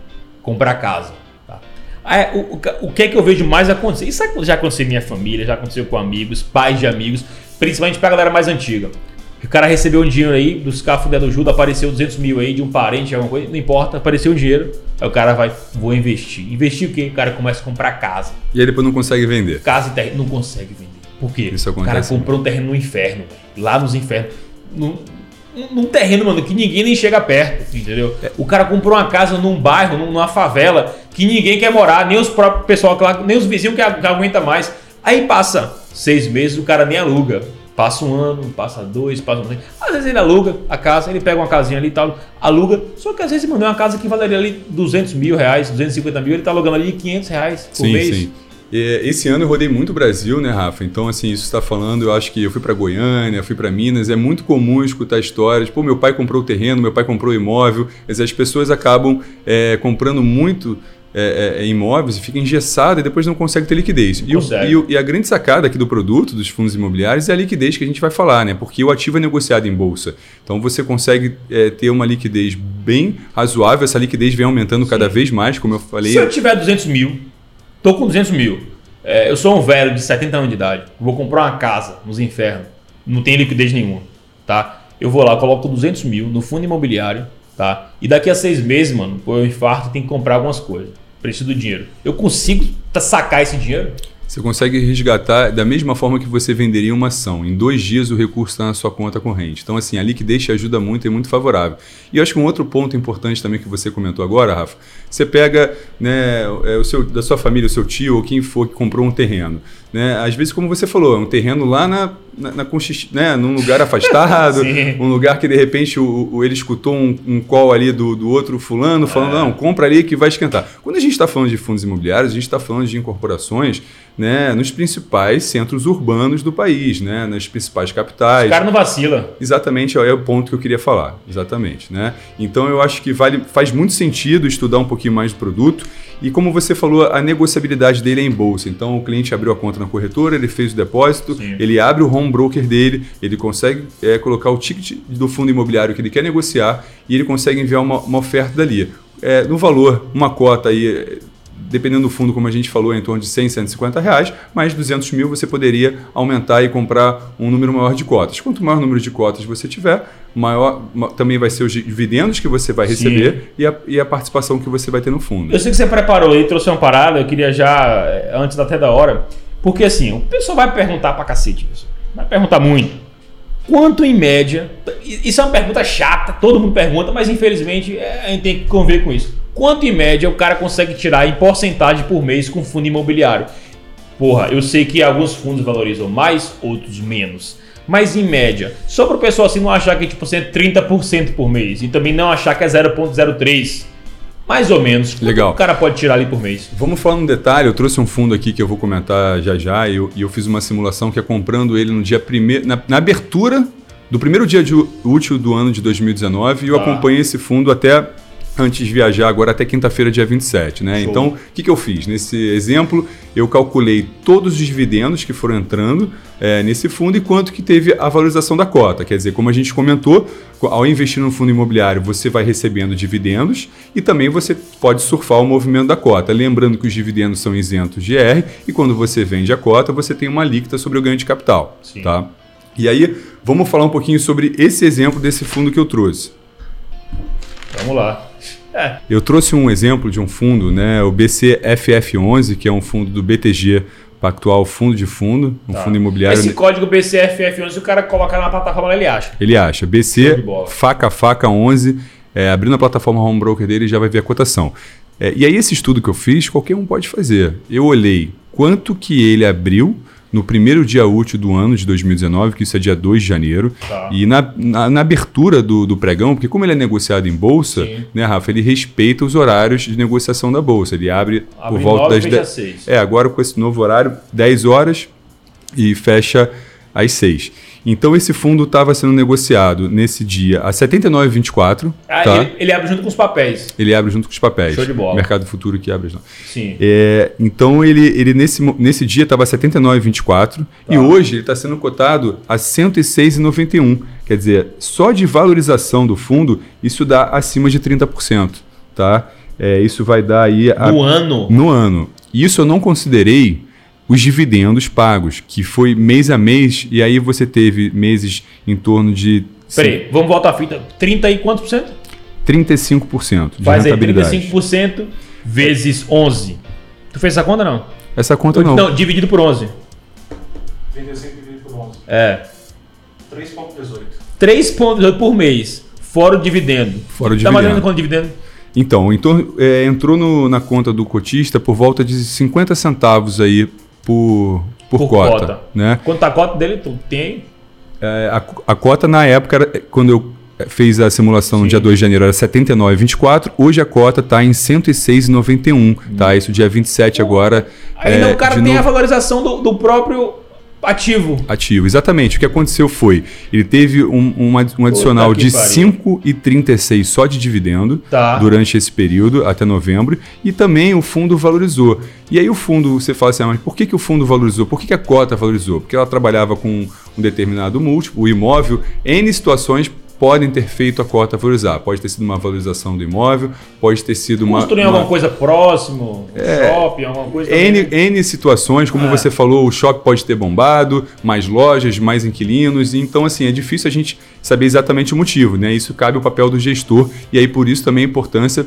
[SPEAKER 1] comprar casa é, o, o, o, que é que eu vejo mais acontecer? Isso já aconteceu em minha família, já aconteceu com amigos, pais de amigos, principalmente pra galera mais antiga. O cara recebeu um dinheiro aí dos carros do Judo, apareceu 200 mil aí de um parente, alguma coisa, não importa, apareceu um dinheiro. Aí o cara vai, vou investir. Investir o quê? O cara começa a comprar casa.
[SPEAKER 2] E aí depois não consegue vender.
[SPEAKER 1] Casa e terreno, não consegue vender. Por quê?
[SPEAKER 2] Isso
[SPEAKER 1] acontece. O cara comprou um terreno no inferno, lá nos infernos. No, num terreno, mano, que ninguém nem chega perto, entendeu? O cara comprou uma casa num bairro, numa favela, que ninguém quer morar, nem os próprios pessoal, nem os vizinhos que, que aguenta mais. Aí passa seis meses, o cara nem aluga. Passa um ano, passa dois, passa um ano. Às vezes ele aluga a casa, ele pega uma casinha ali e tal, aluga. Só que às vezes, mano, é uma casa que valeria ali 200 mil reais, 250 mil, ele tá alugando ali 500 reais por
[SPEAKER 2] sim,
[SPEAKER 1] mês.
[SPEAKER 2] Sim. Esse ano eu rodei muito o Brasil, né, Rafa? Então, assim, isso está falando, eu acho que eu fui para Goiânia, fui para Minas, é muito comum escutar histórias. Pô, meu pai comprou o terreno, meu pai comprou o imóvel. as pessoas acabam é, comprando muito é, é, imóveis e fica engessado e depois não consegue ter liquidez. E, o, e, e, a grande sacada aqui do produto, dos fundos imobiliários, é a liquidez que a gente vai falar, né? Porque o ativo é negociado em bolsa. Então você consegue é, ter uma liquidez bem razoável, essa liquidez vem aumentando Sim. cada vez mais, como eu falei.
[SPEAKER 1] Se eu tiver 200 mil Tô com 200 mil. É, eu sou um velho de 70 anos de idade. Vou comprar uma casa nos infernos. Não tem liquidez nenhuma. Tá? Eu vou lá, coloco 200 mil no fundo imobiliário. Tá? E daqui a seis meses, mano, eu infarto tenho que comprar algumas coisas. Preciso do dinheiro. Eu consigo sacar esse dinheiro?
[SPEAKER 2] Você consegue resgatar da mesma forma que você venderia uma ação. Em dois dias o recurso está na sua conta corrente. Então, assim, a liquidez te ajuda muito e é muito favorável. E eu acho que um outro ponto importante também que você comentou agora, Rafa, você pega né, é, o seu, da sua família, o seu tio ou quem for que comprou um terreno. Né? Às vezes, como você falou, é um terreno lá na, na, na né? num lugar afastado, um lugar que de repente o, o ele escutou um, um, call ali do, do outro fulano falando, é. não, compra ali que vai esquentar. Quando a gente está falando de fundos imobiliários, a gente está falando de incorporações né, nos principais centros urbanos do país, né, nas principais capitais. O
[SPEAKER 1] cara não vacila.
[SPEAKER 2] Exatamente, é o ponto que eu queria falar. Exatamente. Né? Então eu acho que vale, faz muito sentido estudar um pouquinho mais do produto e como você falou, a negociabilidade dele é em bolsa. Então o cliente abriu a conta na corretora, ele fez o depósito, Sim. ele abre o home broker dele, ele consegue é, colocar o ticket do fundo imobiliário que ele quer negociar e ele consegue enviar uma, uma oferta dali. É, no valor, uma cota aí dependendo do fundo, como a gente falou, é em torno de 100, 150 reais, mais 200 mil você poderia aumentar e comprar um número maior de cotas. Quanto maior número de cotas você tiver, maior também vai ser os dividendos que você vai receber e a, e a, participação que você vai ter no fundo.
[SPEAKER 1] Eu sei que você preparou e trouxe uma parada, eu queria já, eh, antes até da hora, porque assim, o pessoal vai perguntar pra cacete isso. Vai perguntar muito. Quanto em média, isso é uma pergunta chata, todo mundo pergunta, mas infelizmente eh, a gente tem que conviver com isso quanto em média o cara consegue tirar em porcentagem por mês com fundo imobiliário. Porra, eu sei que alguns fundos valorizam mais, outros menos. Mas em média, só para o pessoal assim não achar que tipo, é 30% por mês e também não achar que é 0,03%. Mais ou menos.
[SPEAKER 2] Legal.
[SPEAKER 1] o cara pode tirar ali por mês?
[SPEAKER 2] Vamos falar um detalhe. Eu trouxe um fundo aqui que eu vou comentar já já. E eu, e eu fiz uma simulação que é comprando ele no dia primeiro. Na, na abertura do primeiro dia de útil do ano de 2019. E eu ah. acompanhei esse fundo até antes de viajar agora até quinta-feira, dia 27, né?
[SPEAKER 1] Show.
[SPEAKER 2] Então, o que, que eu fiz? Nesse exemplo, eu calculei todos os dividendos que foram entrando é, nesse fundo e quanto que teve a valorização da cota. Quer dizer, como a gente comentou, ao investir no fundo imobiliário, você vai recebendo dividendos e também você pode surfar o movimento da cota. Lembrando que os dividendos são isentos de R e quando você vende a cota, você tem uma alíquota sobre o ganho de capital.
[SPEAKER 1] Sim.
[SPEAKER 2] Tá? E aí, vamos falar um pouquinho sobre esse exemplo desse fundo que eu trouxe.
[SPEAKER 1] Vamos lá. É.
[SPEAKER 2] Eu trouxe um exemplo de um fundo, né, o BCFF11, que é um fundo do BTG Pactual Fundo de Fundo, um
[SPEAKER 1] Tá.
[SPEAKER 2] fundo imobiliário.
[SPEAKER 1] Esse código BCFF11, se o cara colocar na plataforma, ele acha.
[SPEAKER 2] Ele acha BC. Faca Faca 11, é, abrindo a plataforma home broker dele já vai ver a cotação. É, e aí esse estudo que eu fiz, qualquer um pode fazer. Eu olhei quanto que ele abriu no primeiro dia útil do ano de 2019, que isso é dia 2 de janeiro,
[SPEAKER 1] Tá.
[SPEAKER 2] e na, na, na abertura do, do pregão, porque como ele é negociado em bolsa,
[SPEAKER 1] Sim.
[SPEAKER 2] né, Rafa, ele respeita os horários de negociação da bolsa. Ele abre,
[SPEAKER 1] Abre
[SPEAKER 2] por volta
[SPEAKER 1] nove,
[SPEAKER 2] das
[SPEAKER 1] fecha
[SPEAKER 2] 10.
[SPEAKER 1] seis.
[SPEAKER 2] É, agora com esse novo horário, 10 horas e fecha às 6. Então esse fundo estava sendo negociado nesse dia a R$ 79,24.
[SPEAKER 1] Ah,
[SPEAKER 2] tá?
[SPEAKER 1] ele, ele abre junto com os papéis.
[SPEAKER 2] Ele abre junto com os papéis.
[SPEAKER 1] Show de bola.
[SPEAKER 2] Mercado futuro que abre. Não.
[SPEAKER 1] Sim.
[SPEAKER 2] É, então ele, ele nesse, nesse dia estava 79,24 e
[SPEAKER 1] Tá.
[SPEAKER 2] hoje ele está sendo cotado a 106,91. Quer dizer, só de valorização do fundo isso dá acima de 30%. Tá? É, isso vai dar aí a,
[SPEAKER 1] No ano.
[SPEAKER 2] no ano. Isso eu não considerei os dividendos pagos, que foi mês a mês, e aí você teve meses em torno de
[SPEAKER 1] Peraí, vamos voltar a fita. 30 e quantos por cento?
[SPEAKER 2] 35% de
[SPEAKER 1] Faz aí
[SPEAKER 2] rentabilidade.
[SPEAKER 1] 35% vezes 11. Tu fez essa conta não?
[SPEAKER 2] Essa conta não.
[SPEAKER 1] Não, dividido por 11.
[SPEAKER 3] 35 dividido por 11.
[SPEAKER 1] É.
[SPEAKER 3] 3,18.
[SPEAKER 1] 3,18 por mês. Fora o dividendo.
[SPEAKER 2] Fora o
[SPEAKER 1] Tá mais ou
[SPEAKER 2] dividendo.
[SPEAKER 1] menos quanto dividendo?
[SPEAKER 2] Então, em torno- é, entrou no- na conta do cotista por volta de 50 centavos aí por, por,
[SPEAKER 1] Por
[SPEAKER 2] cota.
[SPEAKER 1] cota.
[SPEAKER 2] Né?
[SPEAKER 1] Quanto tá a cota dele? Tu tem?
[SPEAKER 2] É, a, a cota na época, era- quando eu é, fiz a simulação no
[SPEAKER 1] Sim.
[SPEAKER 2] dia 2 de janeiro, era 79,24. Hoje a cota está em 106,91. Tá? Isso dia 27 agora.
[SPEAKER 1] Ainda
[SPEAKER 2] é,
[SPEAKER 1] o cara tem
[SPEAKER 2] novo-
[SPEAKER 1] a valorização do, do próprio ativo.
[SPEAKER 2] Ativo, exatamente. O que aconteceu foi, ele teve um, um um adicional de
[SPEAKER 1] pariu.
[SPEAKER 2] 5,36 só de dividendo
[SPEAKER 1] Tá.
[SPEAKER 2] durante esse período, até novembro, e também o fundo valorizou. E aí o fundo, você fala assim, ah, mas por que, que o fundo valorizou? Por que, que a cota valorizou? Porque ela trabalhava com um determinado múltiplo, o imóvel, N situações podem ter feito a cota valorizar. Pode ter sido uma valorização do imóvel, pode ter sido uma...
[SPEAKER 1] Construir
[SPEAKER 2] uma-
[SPEAKER 1] alguma coisa próximo, shopping, alguma coisa.
[SPEAKER 2] N,
[SPEAKER 1] também.
[SPEAKER 2] N situações, como
[SPEAKER 1] É.
[SPEAKER 2] você falou, o shopping pode ter bombado, mais lojas, mais inquilinos, então assim, é difícil a gente saber exatamente o motivo, né? Isso cabe ao papel do gestor e aí por isso também a importância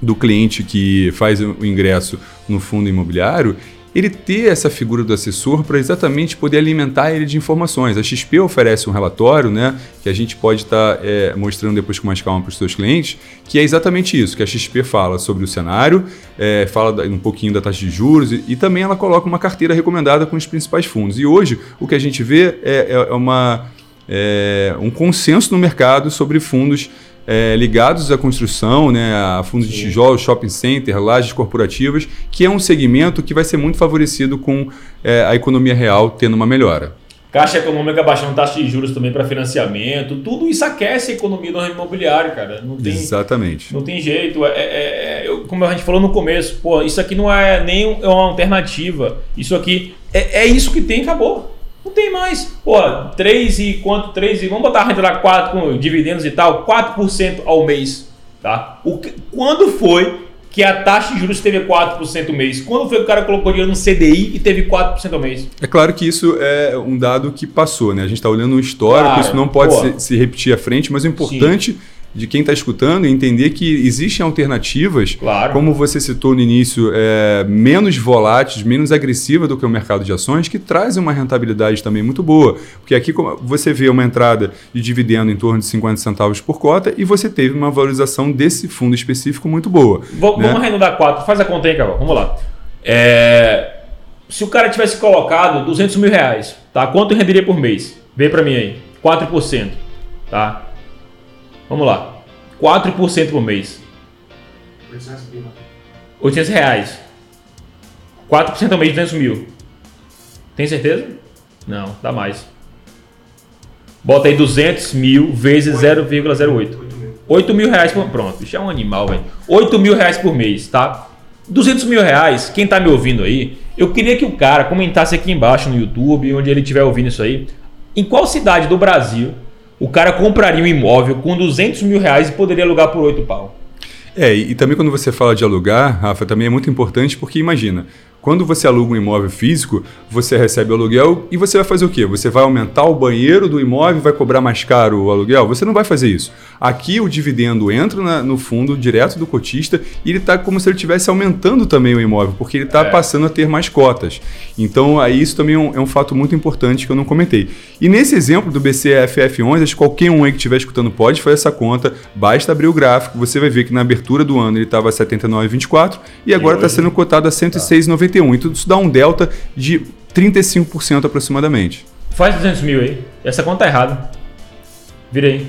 [SPEAKER 2] do cliente que faz o ingresso no fundo imobiliário, ele ter essa figura do assessor para exatamente poder alimentar ele de informações. A XP oferece um relatório, né, que a gente pode estar é, mostrando depois com mais calma para os seus clientes, que é exatamente isso, que a XP fala sobre o cenário, é, fala um pouquinho da taxa de juros e, e também ela coloca uma carteira recomendada com os principais fundos. E hoje o que a gente vê é, é- é uma, é, um consenso no mercado sobre fundos é, ligados à construção, né, a fundos de tijolos, shopping center, lajes corporativas, que é um segmento que vai ser muito favorecido com é, a economia real tendo uma melhora.
[SPEAKER 1] Caixa econômica baixando taxa de juros também para financiamento. Tudo isso aquece a economia do ramo imobiliário, cara. Não tem,
[SPEAKER 2] Exatamente.
[SPEAKER 1] não tem jeito. É, é- é- eu- como a gente falou no começo, pô, isso aqui não é nem é uma alternativa. Isso aqui é, é isso que tem, acabou. Não tem mais. Pô, 3 e quanto? 3 e. Vamos botar a renda lá 4 com dividendos e tal, 4% ao mês. Tá? O que- quando foi que a taxa de juros teve 4% ao mês? Quando foi que o cara colocou dinheiro no CDI e teve 4% ao mês?
[SPEAKER 2] É claro que isso é um dado que passou, né? A gente está olhando um histórico,
[SPEAKER 1] Claro,
[SPEAKER 2] isso não pode se, se repetir à frente, mas o importante de quem está escutando é entender que existem alternativas,
[SPEAKER 1] Claro.
[SPEAKER 2] como você citou no início, é, menos voláteis, menos agressiva do que o mercado de ações, que trazem uma rentabilidade também muito boa. Porque aqui você vê uma entrada de dividendo em torno de 50 centavos por cota e você teve uma valorização desse fundo específico muito boa.
[SPEAKER 1] Vamos,
[SPEAKER 2] né?
[SPEAKER 1] vamos arredondar 4. Faz a conta aí, Carol. Vamos lá. É, se o cara tivesse colocado 200 mil reais, tá? quanto renderia por mês? Vê pra mim aí. 4%. Tá? Vamos lá. 4% por mês.
[SPEAKER 3] 800 pila.
[SPEAKER 1] 800 reais. 4% ao mês, 200 mil. Tem certeza? Não, dá mais. Bota aí 200 mil vezes 0,08.
[SPEAKER 3] 8 mil.
[SPEAKER 1] 8 mil reais por. Pronto, isso é um animal, velho. 8 mil reais por mês, tá? 200 mil reais, quem tá me ouvindo aí, eu queria que o cara comentasse aqui embaixo no YouTube, onde ele estiver ouvindo isso aí, em qual cidade do Brasil o cara compraria um imóvel com 200 mil reais e poderia alugar por 8 pau?
[SPEAKER 2] É, e, e também quando você fala de alugar, Rafa, também é muito importante porque imagina, quando você aluga um imóvel físico, você recebe o aluguel e você vai fazer o quê? Você vai aumentar o banheiro do imóvel e vai cobrar mais caro o aluguel? Você não vai fazer isso. Aqui o dividendo entra na, no fundo direto do cotista e ele está como se ele estivesse aumentando também o imóvel, porque ele está
[SPEAKER 1] É.
[SPEAKER 2] passando a ter mais cotas. Então, aí isso também é um, é um fato muito importante que eu não comentei. E nesse exemplo do BCFF11, acho que qualquer um aí que estiver escutando pode fazer essa conta, basta abrir o gráfico, você vai ver que na abertura do ano ele estava 79,24 e agora está sendo cotado a 106,91. Então isso dá um delta de 35% aproximadamente.
[SPEAKER 1] Faz 200 mil aí. Essa conta tá errada. Vira aí.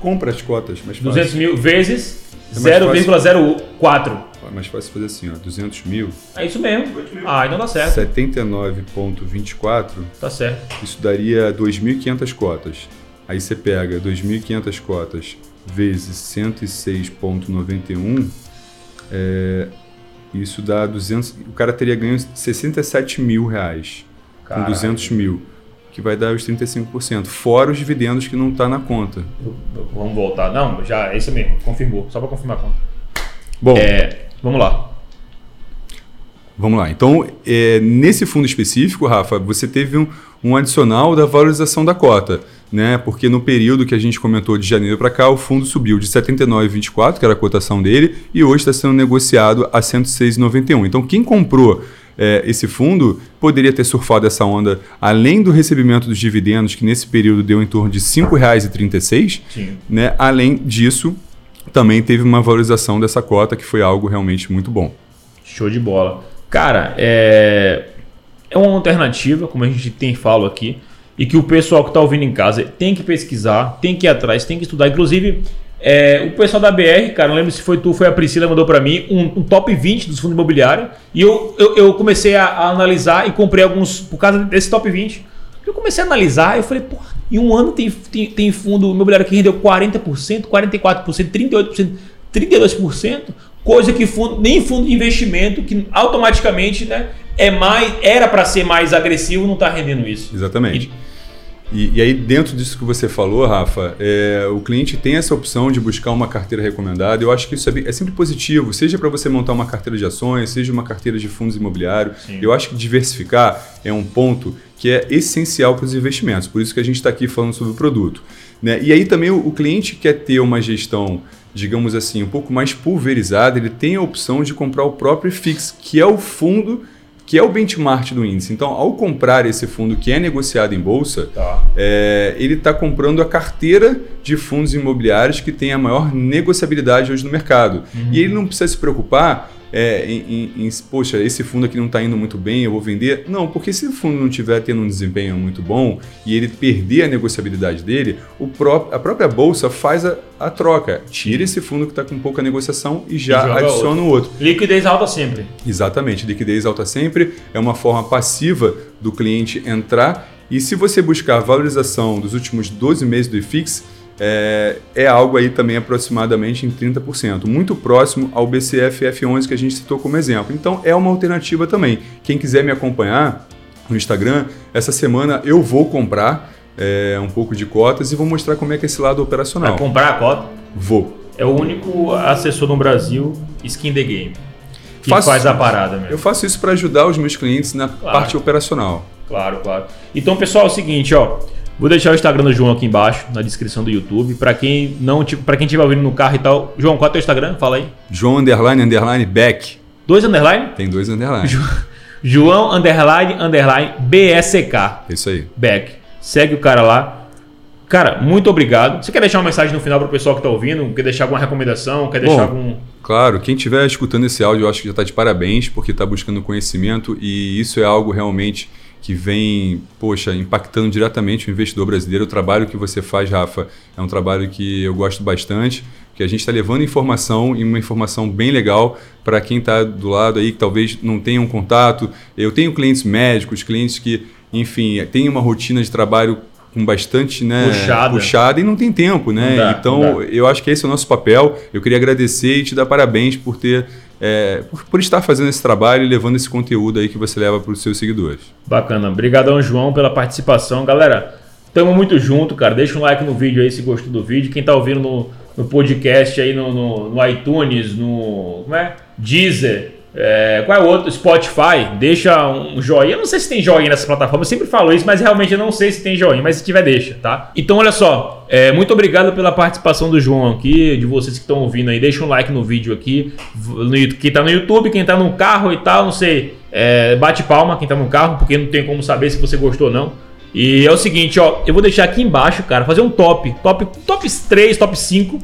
[SPEAKER 2] Compra as cotas, mas
[SPEAKER 1] 200 mil vezes
[SPEAKER 2] É mais
[SPEAKER 1] 0,04.
[SPEAKER 2] É mais fácil fazer assim, ó, 200 mil,
[SPEAKER 1] É isso mesmo. Ah, então tá certo.
[SPEAKER 2] 79,24,
[SPEAKER 1] Tá certo.
[SPEAKER 2] isso daria 2.500 cotas. Aí você pega 2.500 cotas vezes 106,91, é, isso dá 200. O cara teria ganho 67 mil reais com 200 mil, que vai dar os 35%, fora os dividendos que não está na conta.
[SPEAKER 1] Vamos voltar. Não, já, é isso mesmo. Confirmou. Só pra confirmar a conta.
[SPEAKER 2] Bom,
[SPEAKER 1] É, vamos lá.
[SPEAKER 2] Vamos lá. Então, é, nesse fundo específico, Rafa, você teve um, um adicional da valorização da cota, né? Porque no período que a gente comentou de janeiro para cá, o fundo subiu de 79,24, que era a cotação dele, e hoje está sendo negociado a 106,91. Então, quem comprou é, esse fundo poderia ter surfado essa onda, além do recebimento dos dividendos, que nesse período deu em torno de R$ 5,36,
[SPEAKER 1] Sim.
[SPEAKER 2] né? Além disso, também teve uma valorização dessa cota, que foi algo realmente muito bom.
[SPEAKER 1] Show de bola. Cara, é, é uma alternativa, como a gente tem falo aqui, e que o pessoal que está ouvindo em casa tem que pesquisar, tem que ir atrás, tem que estudar. Inclusive, é, o pessoal da BR, cara, não lembro se foi tu, foi a Priscila, mandou para mim um, um top 20 dos fundos imobiliários. E eu, eu, eu comecei a, a analisar e comprei alguns por causa desse top 20. Eu comecei a analisar e falei, porra, em um ano tem, tem, tem fundo imobiliário que rendeu 40%, 44%, 38%, 32%, coisa que fundo, nem fundo de investimento, que automaticamente né, é mais, era para ser mais agressivo, não está rendendo isso.
[SPEAKER 2] Exatamente. E, e aí, dentro disso que você falou, Rafa, é, o cliente tem essa opção de buscar uma carteira recomendada. Eu acho que isso é, é sempre positivo, seja para você montar uma carteira de ações, seja uma carteira de fundos imobiliários.
[SPEAKER 1] Sim.
[SPEAKER 2] Eu acho que diversificar é um ponto que é essencial para os investimentos. Por isso que a gente está aqui falando sobre o produto. Né? E aí também o, o cliente quer ter uma gestão, digamos assim, um pouco mais pulverizada, ele tem a opção de comprar o próprio FIX, que é o fundo que é o benchmark do índice. Então, ao comprar esse fundo que é negociado em bolsa,
[SPEAKER 1] Tá.
[SPEAKER 2] é, ele está comprando a carteira de fundos imobiliários que tem a maior negociabilidade hoje no mercado. E ele não precisa se preocupar é, em, em- em, poxa, esse fundo aqui não está indo muito bem, eu vou vender. Não, porque se o fundo não estiver tendo um desempenho muito bom e ele perder a negociabilidade dele, o pró- a própria bolsa faz a, a troca. Tira esse fundo que está com pouca negociação e já
[SPEAKER 1] E
[SPEAKER 2] adiciona o outro.
[SPEAKER 1] Liquidez alta sempre.
[SPEAKER 2] Exatamente, liquidez alta sempre é uma forma passiva do cliente entrar e se você buscar a valorização dos últimos 12 meses do IFIX, é, é algo aí também aproximadamente em 30%, muito próximo ao BCF F11 que a gente citou como exemplo. Então é uma alternativa também. Quem quiser me acompanhar no Instagram, essa semana eu vou comprar é, um pouco de cotas e vou mostrar como é que é esse lado operacional.
[SPEAKER 1] comprar a cota,
[SPEAKER 2] Vou.
[SPEAKER 1] é o único assessor no Brasil skin the game. Que
[SPEAKER 2] Faço-
[SPEAKER 1] faz a parada mesmo.
[SPEAKER 2] Eu faço isso para ajudar os meus clientes na parte operacional.
[SPEAKER 1] Claro, claro. Então, pessoal, é o seguinte, ó. Vou deixar o Instagram do João aqui embaixo, na descrição do YouTube. Para quem não, para quem estiver ouvindo no carro e tal. João, qual é o teu Instagram? Fala aí.
[SPEAKER 2] João underline underline back.
[SPEAKER 1] Dois underline?
[SPEAKER 2] Tem dois underline.
[SPEAKER 1] João underline underline BSK.
[SPEAKER 2] Isso aí.
[SPEAKER 1] Beck. Segue o cara lá. Cara, muito obrigado. Você quer deixar uma mensagem no final pro pessoal que tá ouvindo? Quer deixar alguma recomendação? Quer deixar
[SPEAKER 2] Bom,
[SPEAKER 1] algum.
[SPEAKER 2] Claro, quem estiver escutando esse áudio, eu acho que já está de parabéns, porque está buscando conhecimento e isso é algo realmente que vem, poxa, impactando diretamente o investidor brasileiro. O trabalho que você faz, Rafa, é um trabalho que eu gosto bastante, que a gente está levando informação e uma informação bem legal para quem está do lado aí, que talvez não tenha um contato. Eu tenho clientes médicos, clientes que, enfim, têm uma rotina de trabalho com bastante né,
[SPEAKER 1] Puxada.
[SPEAKER 2] puxada e não tem tempo, né?
[SPEAKER 1] Dá,
[SPEAKER 2] então,
[SPEAKER 1] dá.
[SPEAKER 2] eu acho que esse é o nosso papel. Eu queria agradecer e te dar parabéns por ter. É, por, por estar fazendo esse trabalho e levando esse conteúdo aí que você leva para os seus seguidores.
[SPEAKER 1] Bacana. Obrigadão, João, pela participação. Galera, tamo muito junto, cara. Deixa um like no vídeo aí se gostou do vídeo. Quem tá ouvindo no, no podcast aí no, no, no iTunes, no. Como é? Deezer. É, qual é o outro? Spotify. Deixa um joinha. Eu não sei se tem joinha nessa plataforma. Eu sempre falo isso, mas realmente eu não sei se tem joinha. Mas se tiver, deixa, tá? Então, olha só. é, muito obrigado pela participação do João aqui. De vocês que estão ouvindo aí. Deixa um like no vídeo aqui. No, quem tá no YouTube, quem tá no carro e tal, não sei. é, bate palma quem tá no carro, porque não tem como saber se você gostou ou não. E é o seguinte, ó, eu vou deixar aqui embaixo, cara, fazer um top, top, top 3, top 5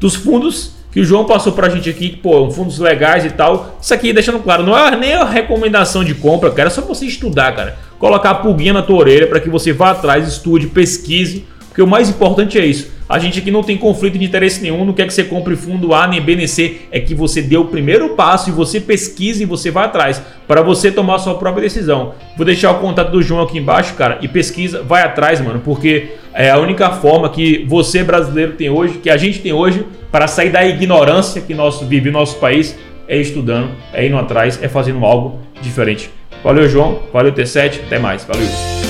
[SPEAKER 1] dos fundos que o João passou pra gente aqui, que, pô, fundos legais e tal. Isso aqui deixando claro, não é nem a recomendação de compra, cara, é só você estudar, cara. Colocar a pulguinha na tua orelha para que você vá atrás, estude, pesquise, porque o mais importante é isso. A gente aqui não tem conflito de interesse nenhum, não quer que você compre fundo A nem B nem C, é que você dê o primeiro passo e você pesquise e você vá atrás para você tomar a sua própria decisão. Vou deixar o contato do João aqui embaixo, cara, e pesquisa, vai atrás, mano, porque é a única forma que você brasileiro tem hoje, que a gente tem hoje, para sair da ignorância que nós vive no nosso país, é estudando, é indo atrás, é fazendo algo diferente. Valeu, João. Valeu, T7. Até mais. Valeu.